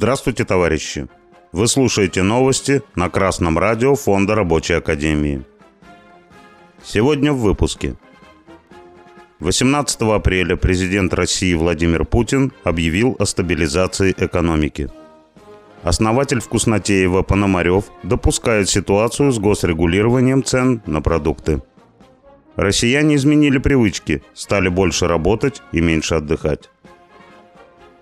Здравствуйте, товарищи! Вы слушаете новости на Красном радио Фонда Рабочей Академии. Сегодня в выпуске. 18 апреля президент России Владимир Путин объявил о стабилизации экономики. Основатель вкуснотеева Пономарев допускает ситуацию с госрегулированием цен на продукты. Россияне изменили привычки, стали больше работать и меньше отдыхать.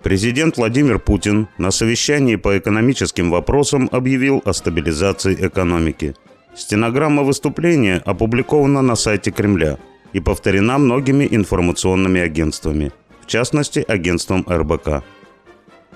Президент Владимир Путин на совещании по экономическим вопросам объявил о стабилизации экономики. Стенограмма выступления опубликована на сайте Кремля и повторена многими информационными агентствами, в частности агентством РБК.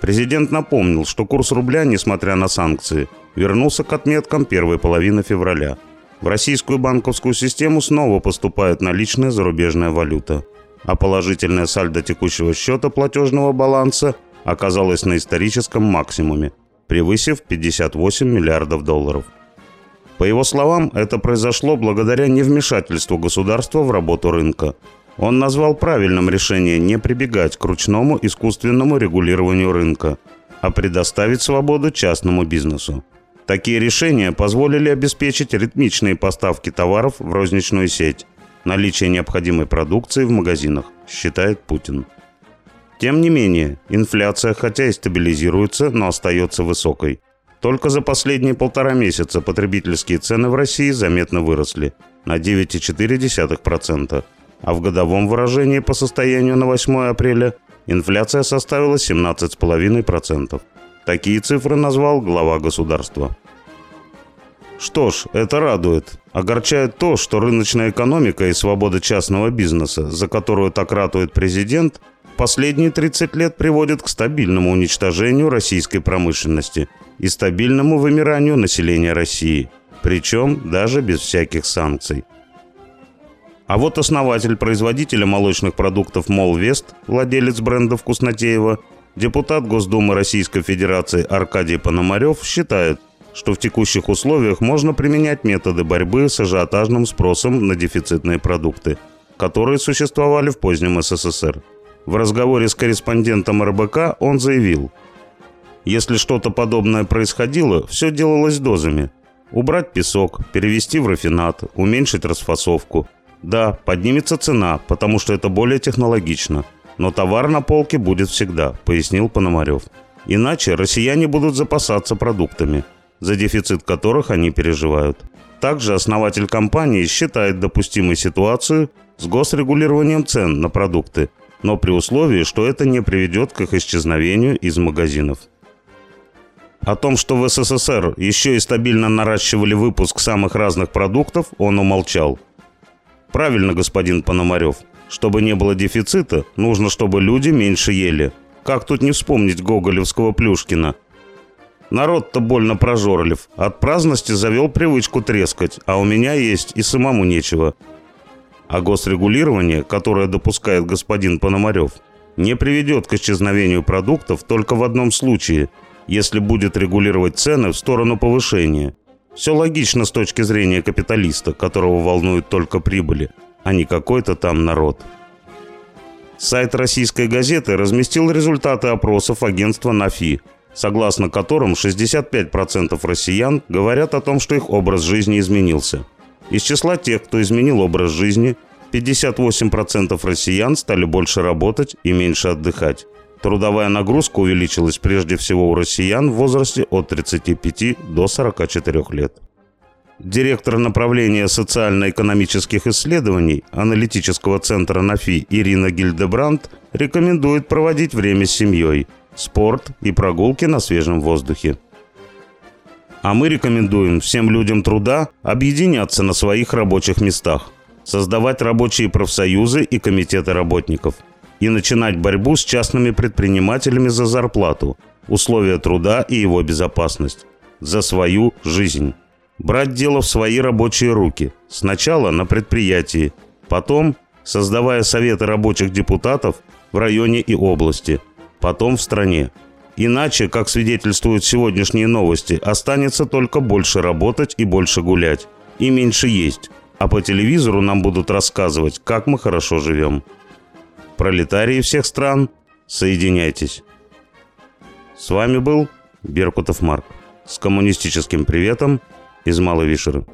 Президент напомнил, что курс рубля, несмотря на санкции, вернулся к отметкам первой половины февраля. В российскую банковскую систему снова поступает наличная зарубежная валюта – а положительное сальдо текущего счета платежного баланса оказалось на историческом максимуме, превысив 58 миллиардов долларов. По его словам, это произошло благодаря невмешательству государства в работу рынка. Он назвал правильным решение не прибегать к ручному искусственному регулированию рынка, а предоставить свободу частному бизнесу. Такие решения позволили обеспечить ритмичные поставки товаров в розничную сеть, наличие необходимой продукции в магазинах, считает Путин. Тем не менее, инфляция хотя и стабилизируется, но остается высокой. Только за последние полтора месяца потребительские цены в России заметно выросли на 9,4%, а в годовом выражении по состоянию на 8 апреля инфляция составила 17,5%. Такие цифры назвал глава государства. Что ж, это радует. Огорчает то, что рыночная экономика и свобода частного бизнеса, за которую так ратует президент, последние 30 лет приводит к стабильному уничтожению российской промышленности и стабильному вымиранию населения России, причем даже без всяких санкций. А вот основатель производителя молочных продуктов Молвест, владелец бренда Вкуснотеева, депутат Госдумы Российской Федерации Аркадий Пономарев считает – что в текущих условиях можно применять методы борьбы с ажиотажным спросом на дефицитные продукты, которые существовали в позднем СССР. В разговоре с корреспондентом РБК он заявил, если что-то подобное происходило, все делалось дозами. Убрать песок, перевести в рафинат, уменьшить расфасовку. Да, поднимется цена, потому что это более технологично. Но товар на полке будет всегда, пояснил Пономарев. Иначе россияне будут запасаться продуктами – за дефицит которых они переживают. Также основатель компании считает допустимой ситуацию с госрегулированием цен на продукты, но при условии, что это не приведет к их исчезновению из магазинов. О том, что в СССР еще и стабильно наращивали выпуск самых разных продуктов, он умолчал. Правильно, господин Пономарев. Чтобы не было дефицита, нужно, чтобы люди меньше ели. Как тут не вспомнить гоголевского Плюшкина – Народ-то больно прожорлив. От праздности завел привычку трескать, а у меня есть и самому нечего. А госрегулирование, которое допускает господин Пономарев, не приведет к исчезновению продуктов только в одном случае, если будет регулировать цены в сторону повышения. Все логично с точки зрения капиталиста, которого волнуют только прибыли, а не какой-то там народ. Сайт российской газеты разместил результаты опросов агентства «Нафи», согласно которым 65% россиян говорят о том, что их образ жизни изменился. Из числа тех, кто изменил образ жизни, 58% россиян стали больше работать и меньше отдыхать. Трудовая нагрузка увеличилась прежде всего у россиян в возрасте от 35 до 44 лет. Директор направления социально-экономических исследований аналитического центра НАФИ Ирина Гильдебранд рекомендует проводить время с семьей – спорт и прогулки на свежем воздухе. А мы рекомендуем всем людям труда объединяться на своих рабочих местах, создавать рабочие профсоюзы и комитеты работников и начинать борьбу с частными предпринимателями за зарплату, условия труда и его безопасность, за свою жизнь. Брать дело в свои рабочие руки, сначала на предприятии, потом создавая советы рабочих депутатов в районе и области – потом в стране. Иначе, как свидетельствуют сегодняшние новости, останется только больше работать и больше гулять, и меньше есть. А по телевизору нам будут рассказывать, как мы хорошо живем. Пролетарии всех стран, соединяйтесь. С вами был Беркутов Марк с коммунистическим приветом из Малой Вишеры.